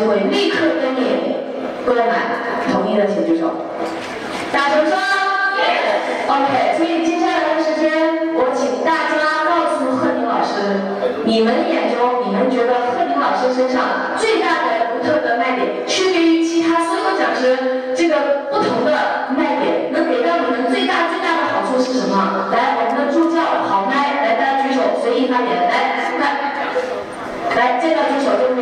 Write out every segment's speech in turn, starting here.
就会立刻跟你购买。同意的请举手。大声说。OK，所以接下来的时间，我请大家告诉贺宁老师，你们眼中，你们觉得贺宁老师身上最大的独特的卖点，区别于其他所有讲师这个不同的卖点，能给到你们最大最大的好处是什么？来，我们的助教好麦，来大家举手，随意发言，来快，来见到举手就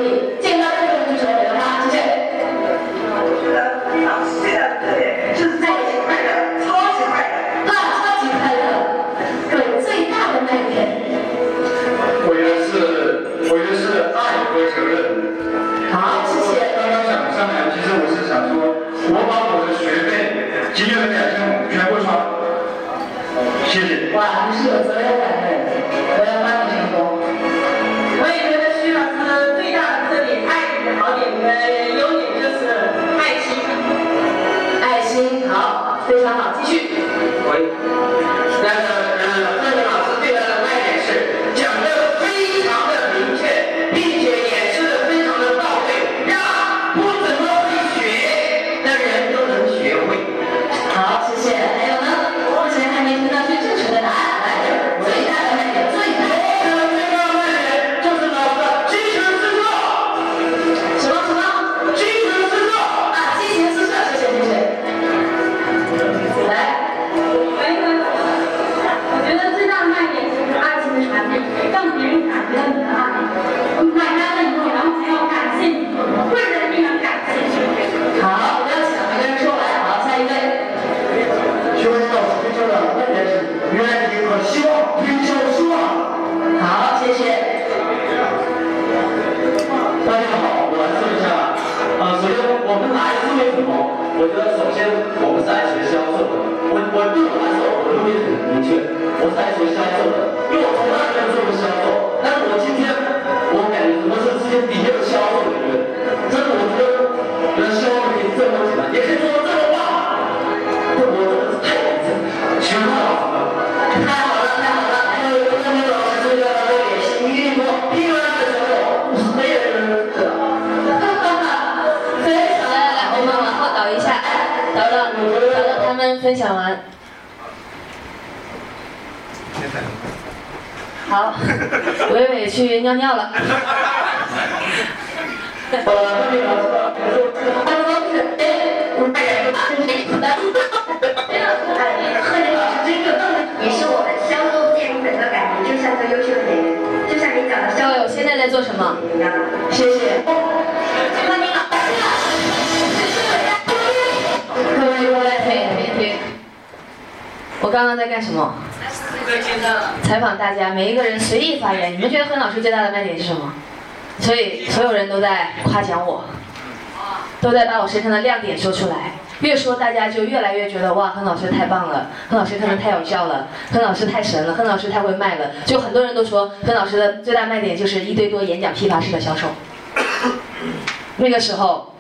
是。哇，你是有责任感的人，我要帮你成功。我也觉得徐老师最大的特点，爱你的好点跟首先我们是爱学销售的。我我对我来说，我的目的很明确，我是爱学销售的，因为我从来没有做过销售。但是我今天，我感觉什么是世界第一个销售人员？真的，我分享完。好，伟伟去尿尿了。也是我们销售建立整个感觉就像个优秀的演员，就像你讲的销售各位，我现在在做什么？谢谢。贺林老师，各位过来停停停。我刚刚在干什么？采访大家，每一个人随意发言。你们觉得何老师最大的卖点是什么？所以所有人都在夸奖我，都在把我身上的亮点说出来。越说大家就越来越觉得哇，何老师太棒了，何老师可能太有效了，何老师太神了，何老师太会卖了。就很多人都说何老师的最大卖点就是一堆多演讲批发式的销售。那个时候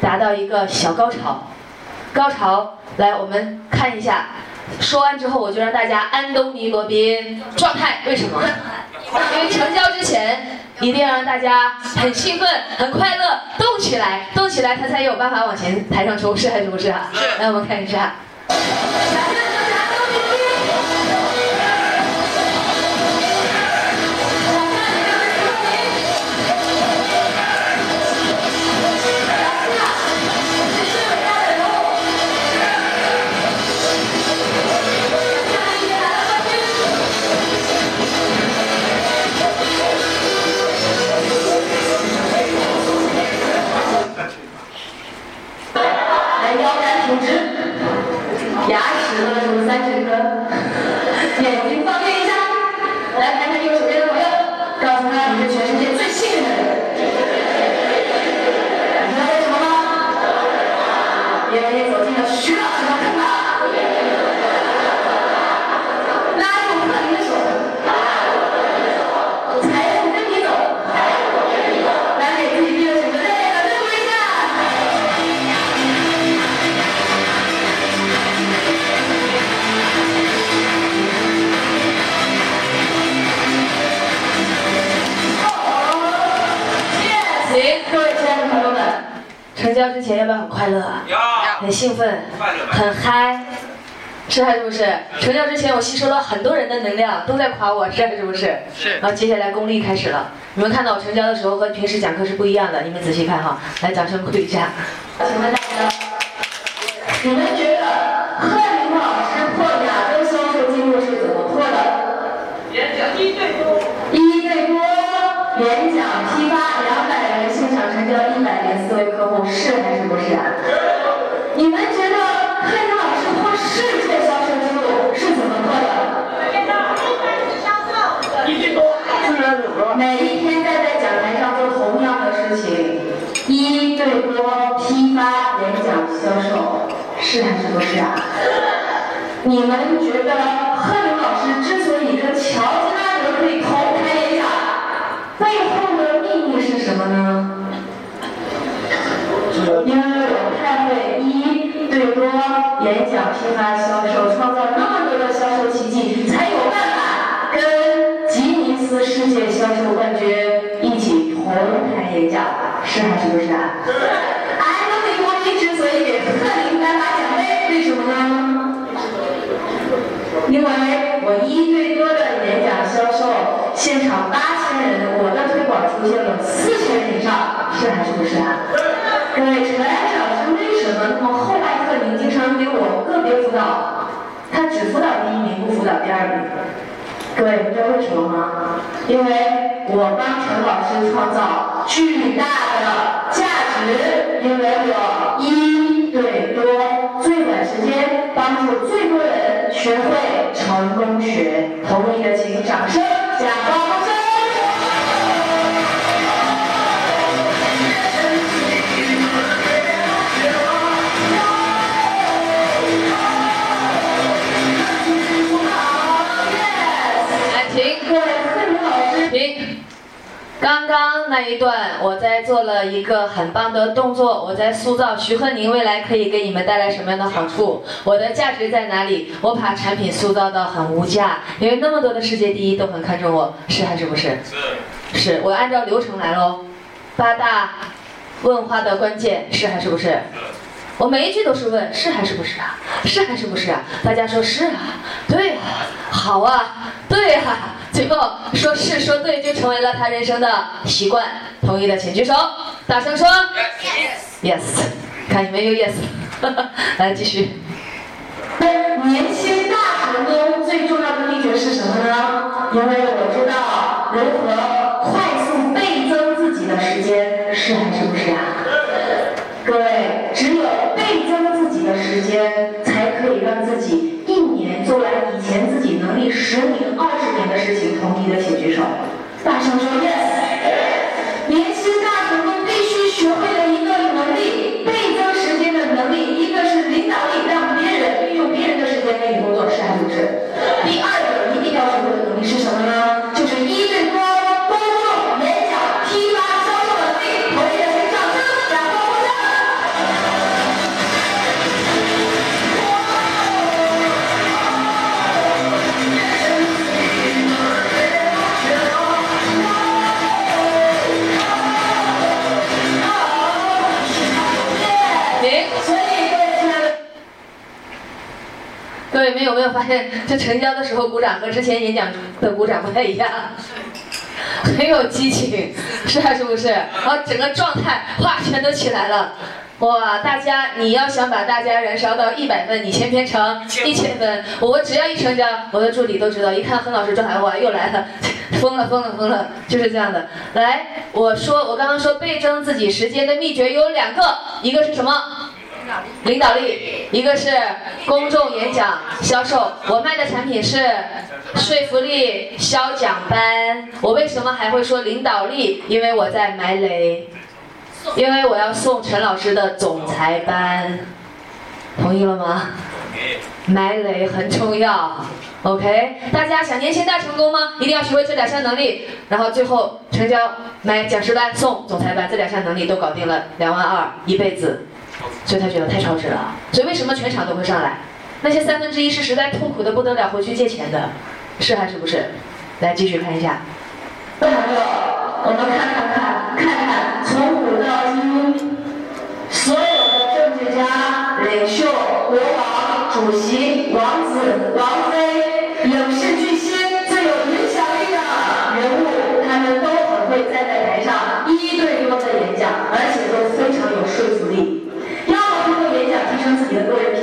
达到一个小高潮，高潮来我们看一下。说完之后，我就让大家安东尼·罗宾状态。为什么？因为成交之前，一定要让大家很兴奋、很快乐，动起来，动起来，他才有办法往前台上冲，是还是不是啊？是来，我们看一下。之前要不要很快乐？要很兴奋，很嗨，是还是不是？成交之前我吸收了很多人的能量，都在夸我，是还是不是？是然后接下来功力开始了，你们看到我成交的时候和平时讲课是不一样的，你们仔细看哈，来掌声鼓励一下。请问大家，你们是还是不是啊？你们觉得贺林老师之所以跟乔吉拉德可以同台演讲，背后的秘密是什么呢？因为我太会一对多演讲批发销售，创造那么多的销售奇迹，才有办法跟吉尼斯世界销售冠军一起同台演讲，是还是不是啊？因为我一对多的演讲销售，现场八千人，我的推广出现了四千人以上，是还是不是啊？各位，陈老师为什么那么厚爱克林，经常给我个别辅导？他只辅导第一名，不辅导第二名。各位，你知道为什么吗？因为我帮陈老师创造巨大的价值，因为我一对多，最短时间帮助最多人学会那一段，我在做了一个很棒的动作，我在塑造徐鹤宁未来可以给你们带来什么样的好处，我的价值在哪里？我把产品塑造到很无价，因为那么多的世界第一都很看重我，是还是不是？是是我按照流程来喽。八大问话的关键是还是不是？我每一句都是问，是还是不是啊？是还是不是啊？大家说是啊，对啊，好啊，对啊，最后说是说对就成为了他人生的习惯。同意的请举手，大声说 yes。看你们又 yes，来继续。年轻大成功最重要的秘诀是什么呢？因为我知道如何快速倍增自己的时间，是还是不是啊？各位，只有倍增自己的时间，才可以让自己一年做完以前自己能力十年、二十年的事情。同意的请举手，大声说 yes。有发现，这成交的时候鼓掌和之前演讲的鼓掌不太一样？很有激情，是还是不是？然后整个状态哇，全都起来了。哇，大家，你要想把大家燃烧到一百分，你先变成一千分。我只要一成交，我的助理都知道，一看何老师状态，哇，又来了，疯了，疯了，疯了，就是这样的。来，我说，我刚刚说倍增自己时间的秘诀有两个，一个是什么？领导力，一个是公众演讲销售。我卖的产品是说服力销讲班。我为什么还会说领导力？因为我在埋雷。因为我要送陈老师的总裁班，同意了吗？埋雷很重要，OK？大家想年轻大成功吗？一定要学会这两项能力，然后最后成交买讲师班送总裁班，这两项能力都搞定了，两万二一辈子，所以他觉得太超值了。所以为什么全场都会上来？那些三分之一是实在痛苦的不得了，回去借钱的，是还是不是？来继续看一下。朋友，我们看看看，看看从古到今，所有的政治家、领袖、国王、主席、王子、王妃、影视巨星、最有影响力的人物，他们都很会站在台上一一对多 Gracias.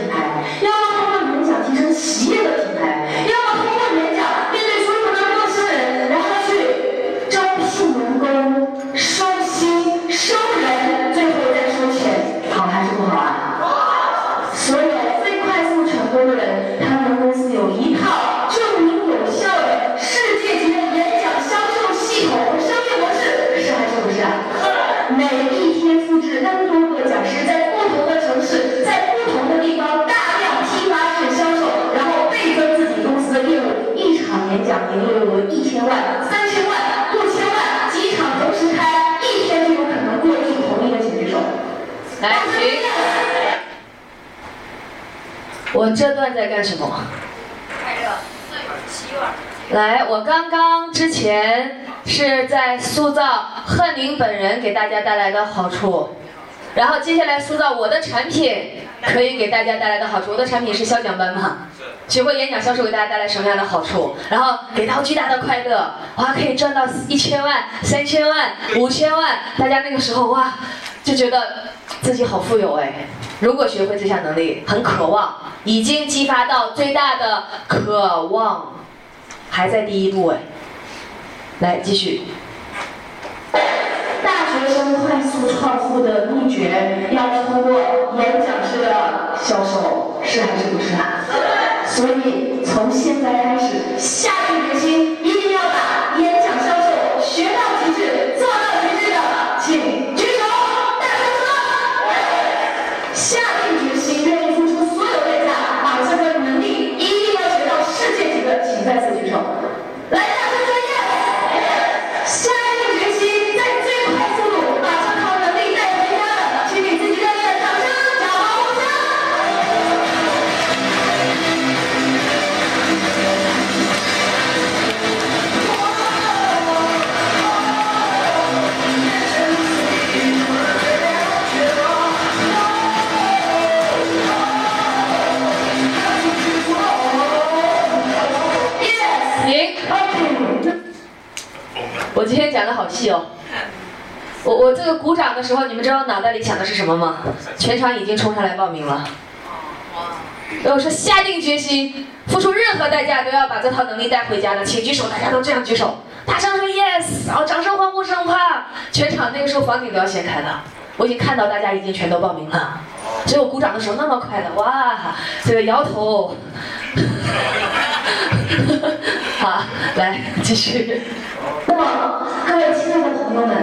我这段在干什么？来，我刚刚之前是在塑造贺宁本人给大家带来的好处，然后接下来塑造我的产品可以给大家带来的好处。我的产品是销讲班嘛，学会演讲销售给大家带来什么样的好处？然后给到巨大的快乐，哇，可以赚到一千万、三千万、五千万，大家那个时候哇就觉得自己好富有哎。如果学会这项能力，很渴望，已经激发到最大的渴望，还在第一步哎。来继续。大学生快速创富的秘诀，要通过演讲式的销售，是还是不是啊？所以从现在开始，下定决心，我今天讲的好细哦。我我这个鼓掌的时候，你们知道脑袋里想的是什么吗？全场已经冲上来报名了。我说下定决心，付出任何代价都要把这套能力带回家的，请举手，大家都这样举手，大声说 yes，然后掌声欢呼声啪，全场那个时候房顶都要掀开了。我已经看到大家已经全都报名了，所以我鼓掌的时候那么快的，哇，这个摇头。好，来继续。那么，各位亲爱的朋友们，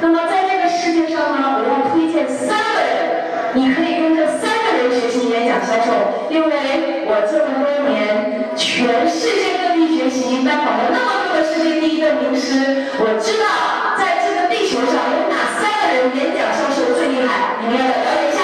那么在这个世界上呢，我要推荐三个人，你可以跟这三个人学习演讲销售，因为我这么多年全世界各地学习，拜访了那么多的世界第一的名师，我知道在这个地球上有哪三个人演讲销售最厉害，你们要了解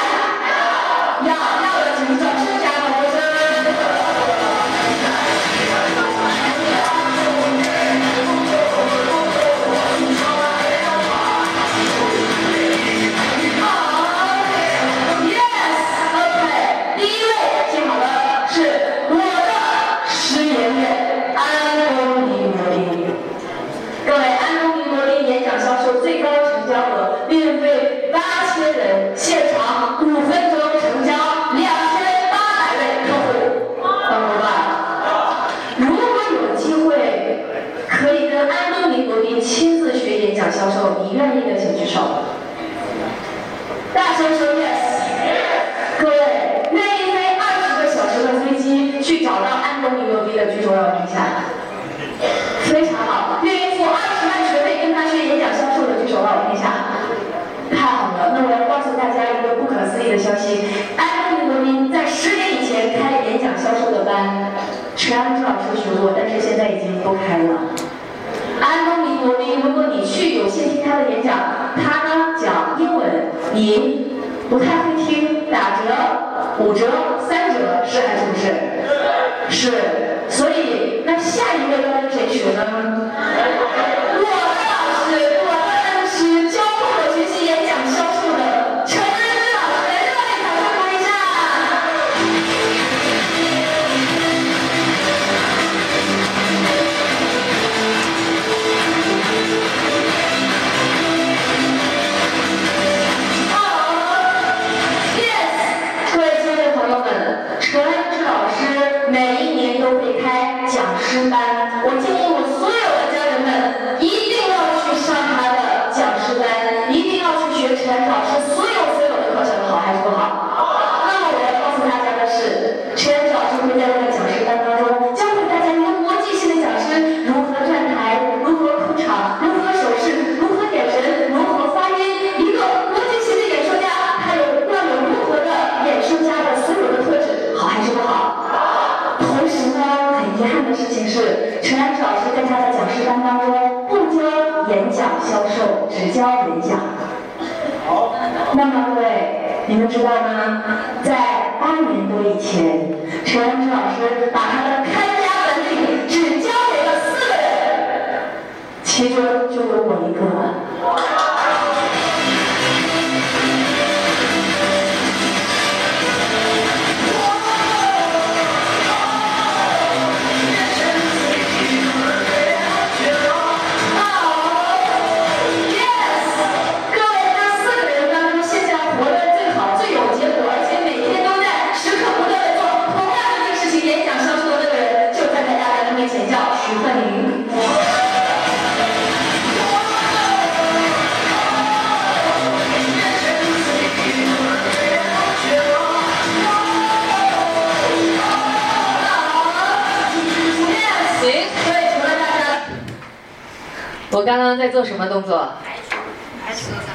在做什么动作？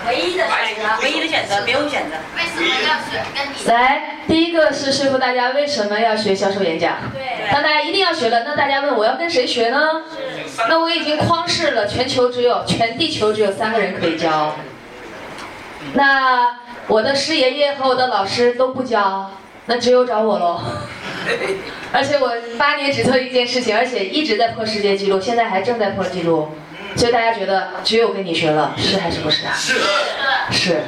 唯一的选择，唯一的选择，没有选择。为什么要选跟你？来，第一个是说服大家为什么要学销售演讲。对，当大家一定要学了，那大家问我要跟谁学呢？那我已经框示了，全球只有全地球只有三个人可以教。那我的师爷爷和我的老师都不教，那只有找我喽。而且我八年只做一件事情，而且一直在破世界纪录，现在还正在破纪录。所以大家觉得只有跟你学了，是还是不是啊？是是。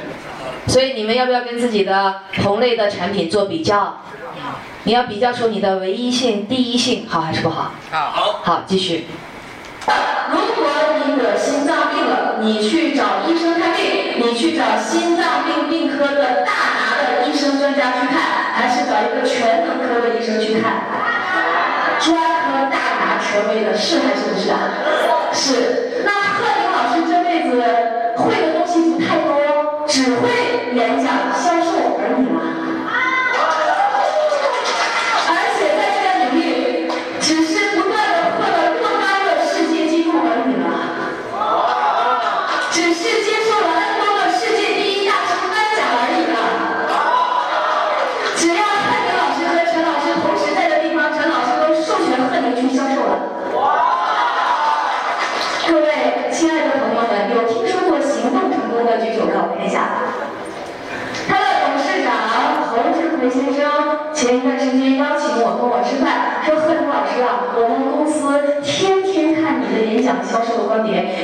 所以你们要不要跟自己的同类的产品做比较？你要比较出你的唯一性、第一性，好还是不好？好，好，继续。如果你得心脏病了，你去找医生看病，你去找心脏病病科的大拿的医生专家去看，还是找一个全能科的医生去看？专科大拿权威的是还是不是啊？是。那贺林老师这辈子会的东西不太多，只会演讲销售而已嘛。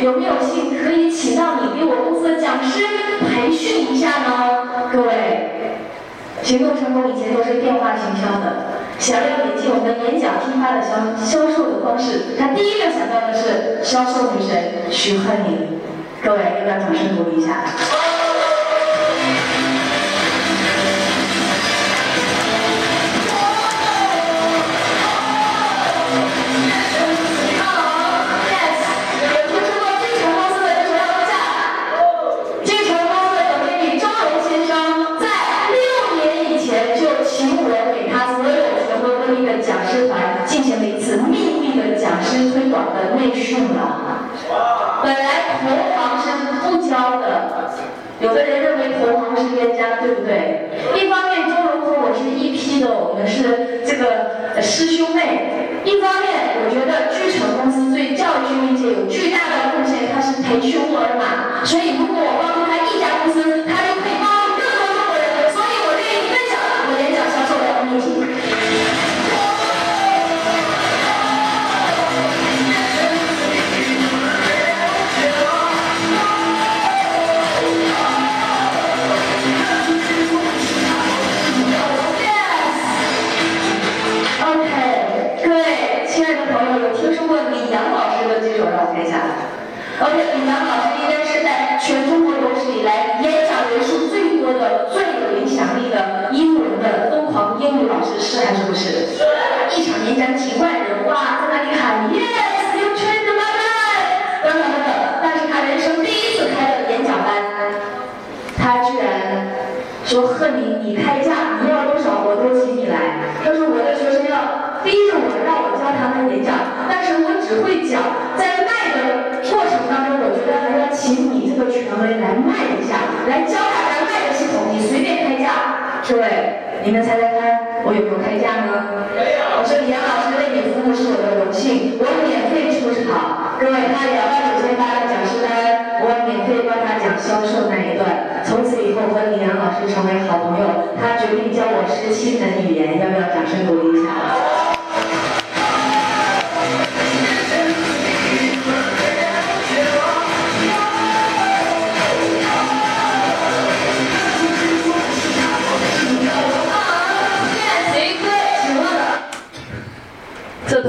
有没有幸可以请到你给我公司的讲师培训一下呢？各位，行动成功以前都是电话行销的，想要引进我们演讲听发的销销售的方式，他第一个想到的是销售女神徐鹤宁。各位，要不要掌声鼓励一下？是这个师兄妹。一方面，我觉得巨成公司对教育训练界有巨大的贡献，它是培训沃尔玛，所以如果我帮助他一家公司。Okay.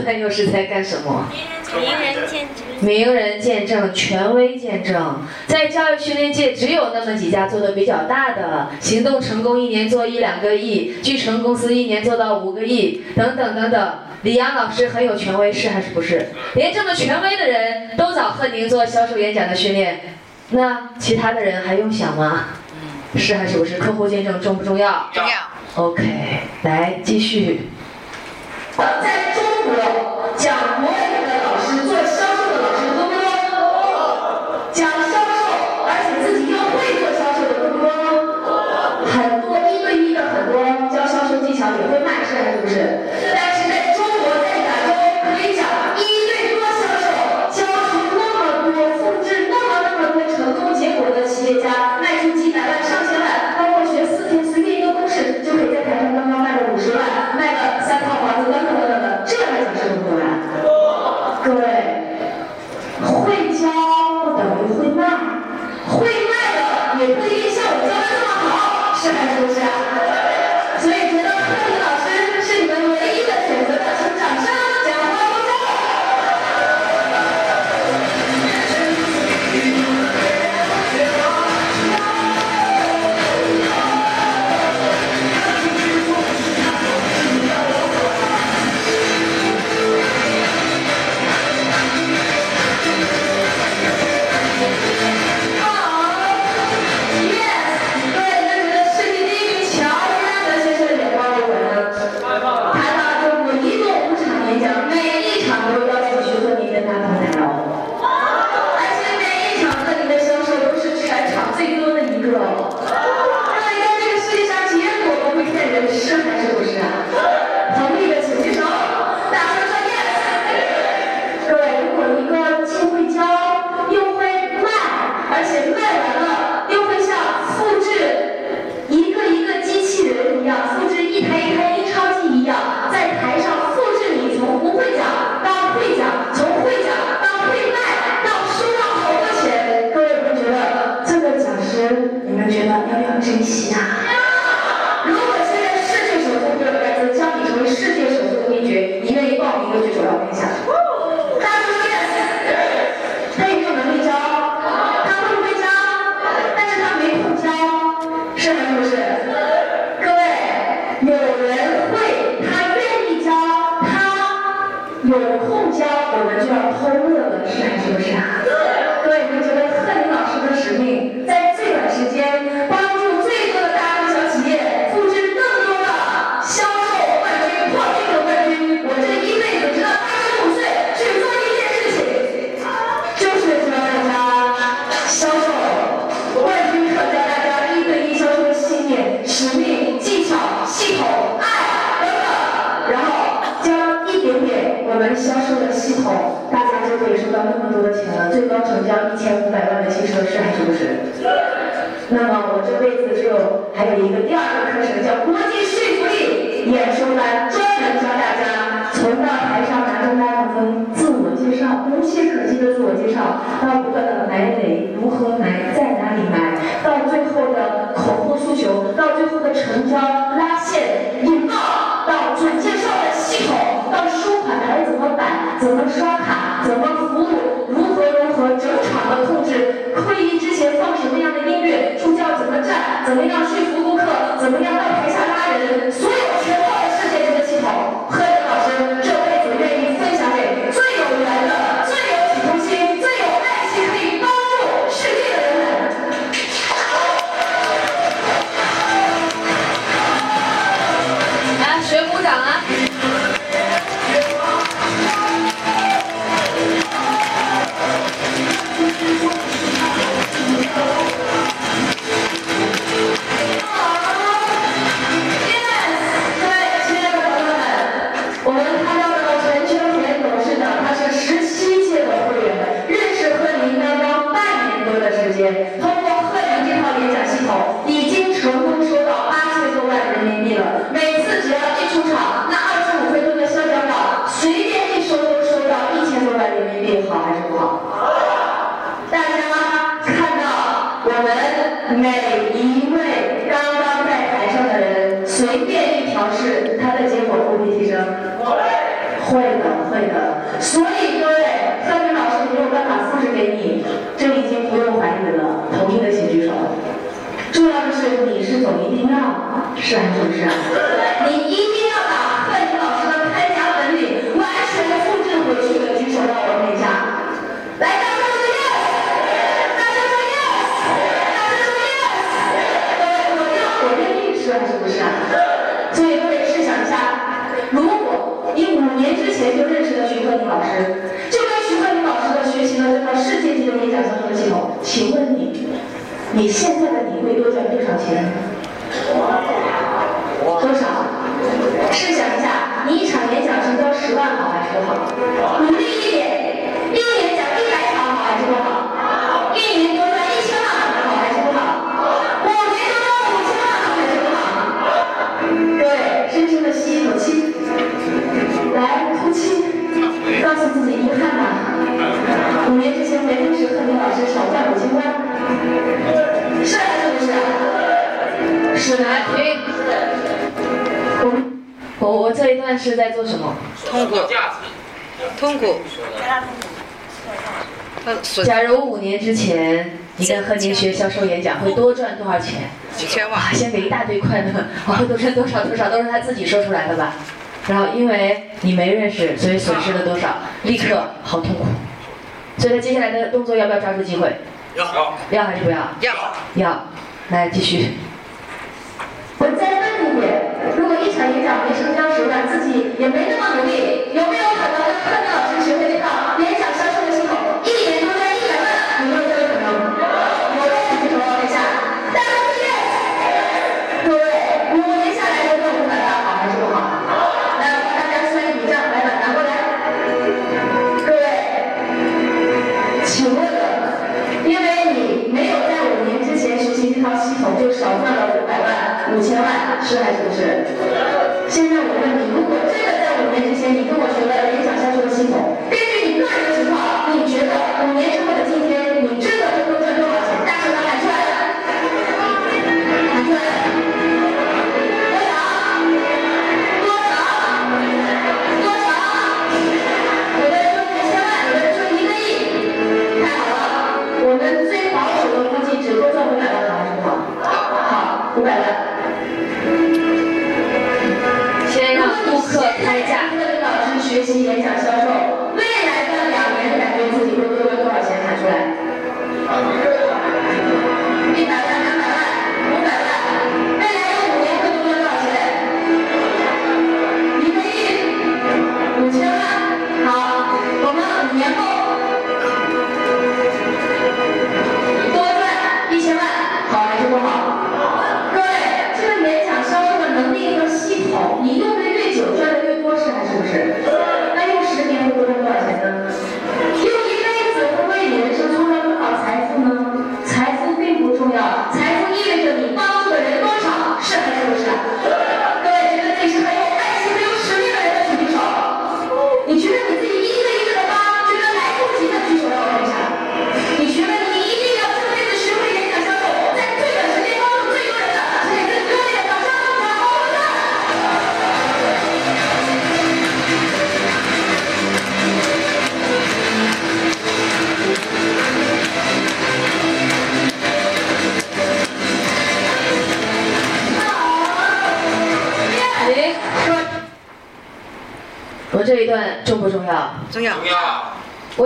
那又是在干什么？名人见证，名人见证，权威见证，在教育训练界只有那么几家做的比较大的，行动成功一年做一两个亿，巨成公司一年做到五个亿，等等等等。李阳老师很有权威，是还是不是？连这么权威的人都找贺宁做销售演讲的训练，那其他的人还用想吗？是还是不是？客户见证重不重要？重要。OK，来继续。我讲国。Doctor. 还有一个第二个课程叫国际说服力演说班，专门教大家从到台上拿着麦克风自我介绍，无懈可击的自我介绍，到不断的埋雷，如何埋，在哪里埋，到最后的口播诉求，到最后的成交、拉线、引爆，到准介绍的系统，到收款台怎么摆，怎么刷卡，怎么服务，如何如何整场的控制，会议之前放什么样的音乐，怎么，样说服顾客，怎么样在台下拉人，所有通过贺林这套演讲系统，是啊，就是啊？是在做什么？痛苦，痛苦。假如五年之前你跟贺宁学销售演讲，会多赚多少钱？几千万，，先给一大堆快乐，我会多赚多少多少，都是他自己说出来的吧？然后因为你没认识，所以损失了多少？立刻好痛苦。所以他接下来的动作要不要抓住机会？要要还是不要？要要。来继续。我再问你一点，如果一场演讲没成交自己也没那么努力，有没有可能跟贺林老师学会这套演讲销售的系统，一年多赚一百万？有没有这个可能？有的请举手一下。大家注意，各位，五年下来多赚五百万，好还是不好？好来，帮大家算一笔账，来把拿过来。各位，请问，因为你没有在五年之前学习这套系统，就少赚了五百万、五千万，是还是你用的越久赚的越多是还是不是？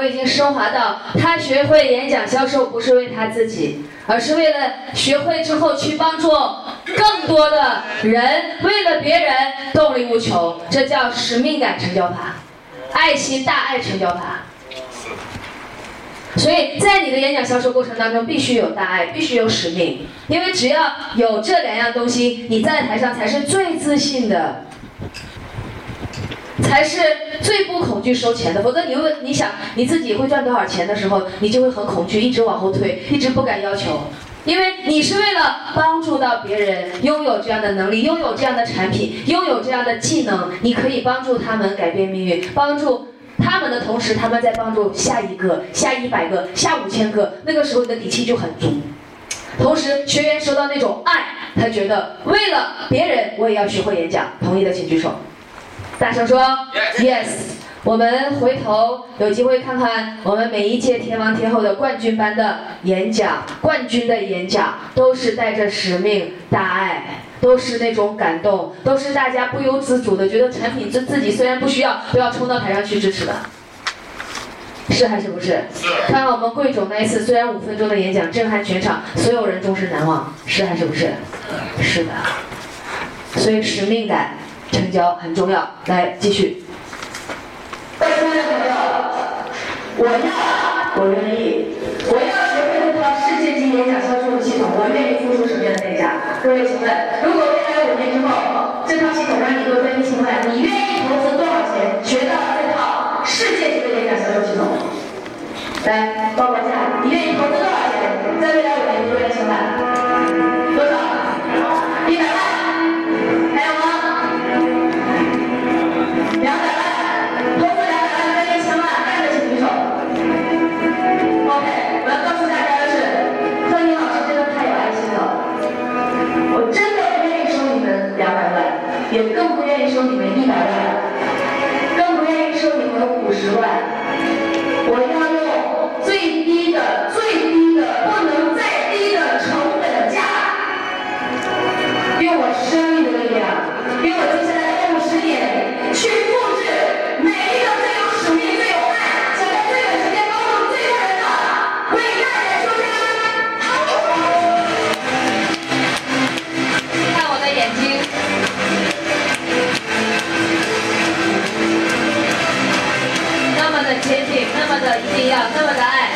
我已经升华到他学会演讲销售不是为他自己，而是为了学会之后去帮助更多的人，为了别人动力无穷，这叫使命感成交法，爱心大爱成交法。所以在你的演讲销售过程当中，必须有大爱，必须有使命，因为只要有这两样东西，你在台上才是最自信的。才是最不恐惧收钱的，否则你问你想你自己会赚多少钱的时候，你就会很恐惧，一直往后退，一直不敢要求，因为你是为了帮助到别人，拥有这样的能力，拥有这样的产品，拥有这样的技能，你可以帮助他们改变命运，帮助他们的同时，他们在帮助下一个、下一百个、下五千个，那个时候你的底气就很足。同时，学员收到那种爱，他觉得为了别人，我也要学会演讲。同意的请举手。大声说 yes。我们回头有机会看看我们每一届天王天后的冠军班的演讲，冠军的演讲都是带着使命、大爱，都是那种感动，都是大家不由自主的觉得产品自自己虽然不需要，都要冲到台上去支持的。是还是不是？看看我们贵总那一次，虽然五分钟的演讲震撼全场，所有人终身难忘。是还是不是？是的。所以使命感。成交很重要，来继续。亲爱的朋友，我要，我愿意，我要学会这套世界级演讲销售系统，我愿意付出什么样的代价？各位请问，如果未来五年之后，这套系统让你做分一千万，你愿意投资多少钱学到这套世界级的演讲销售系统？来报个愿意收你们一百万，更不愿意收你们五十万。那么的坚定，那么的一定要，那么的爱。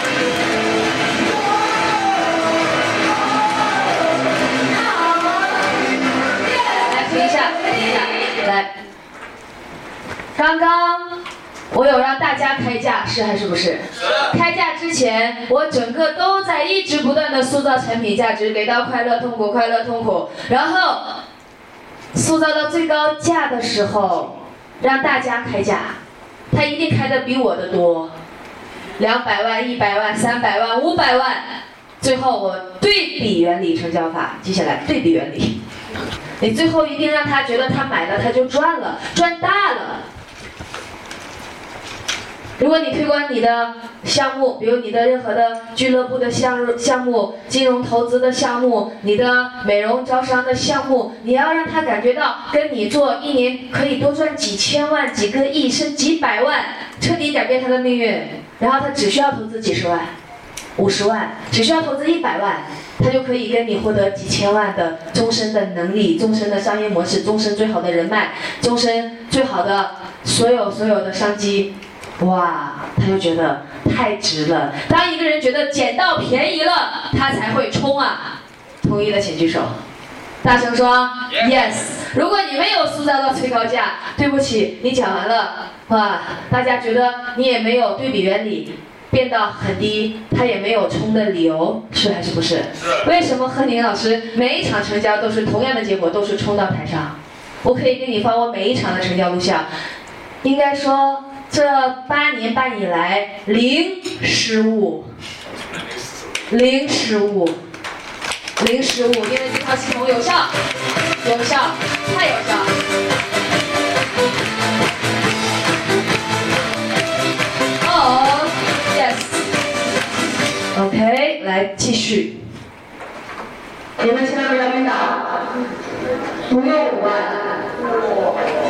来，停一下，停一下，来。刚刚我有让大家开价，是还是不是？开价之前，我整个都在一直不断的塑造产品价值，给到快乐痛苦，快乐痛苦，然后塑造到最高价的时候，让大家开价，他一定开的比我的多，两百万、一百万、三百万、五百万，最后我对比原理成交法。接下来，对比原理，你最后一定让他觉得他买了他就赚了，赚大了。如果你推广你的项目，比如你的任何的俱乐部的项目项目、金融投资的项目、你的美容招商的项目，你要让他感觉到跟你做一年可以多赚几千万、几个亿，甚至几百万，彻底改变他的命运。然后他只需要投资几十万、五十万，只需要投资一百万，他就可以跟你获得几千万的终身的能力、终身的商业模式、终身最好的人脉、终身最好的所有所有的商机。哇，他就觉得太值了。当一个人觉得捡到便宜了，他才会冲啊！同意的请举手。大声说 yes！如果你没有塑造到催高价，对不起，你讲完了。哇，大家觉得你也没有对比原理变到很低，他也没有冲的理由，是还是不是？是。为什么贺宁老师每一场成交都是同样的结果，都是冲到台上？我可以给你放我每一场的成交录像。应该说，这八年半以来，零失误，零失误，零失误，因为这套系统有效，有效，太有效。哦，yes。OK，来继续。你们千万不要晕倒，不用五万。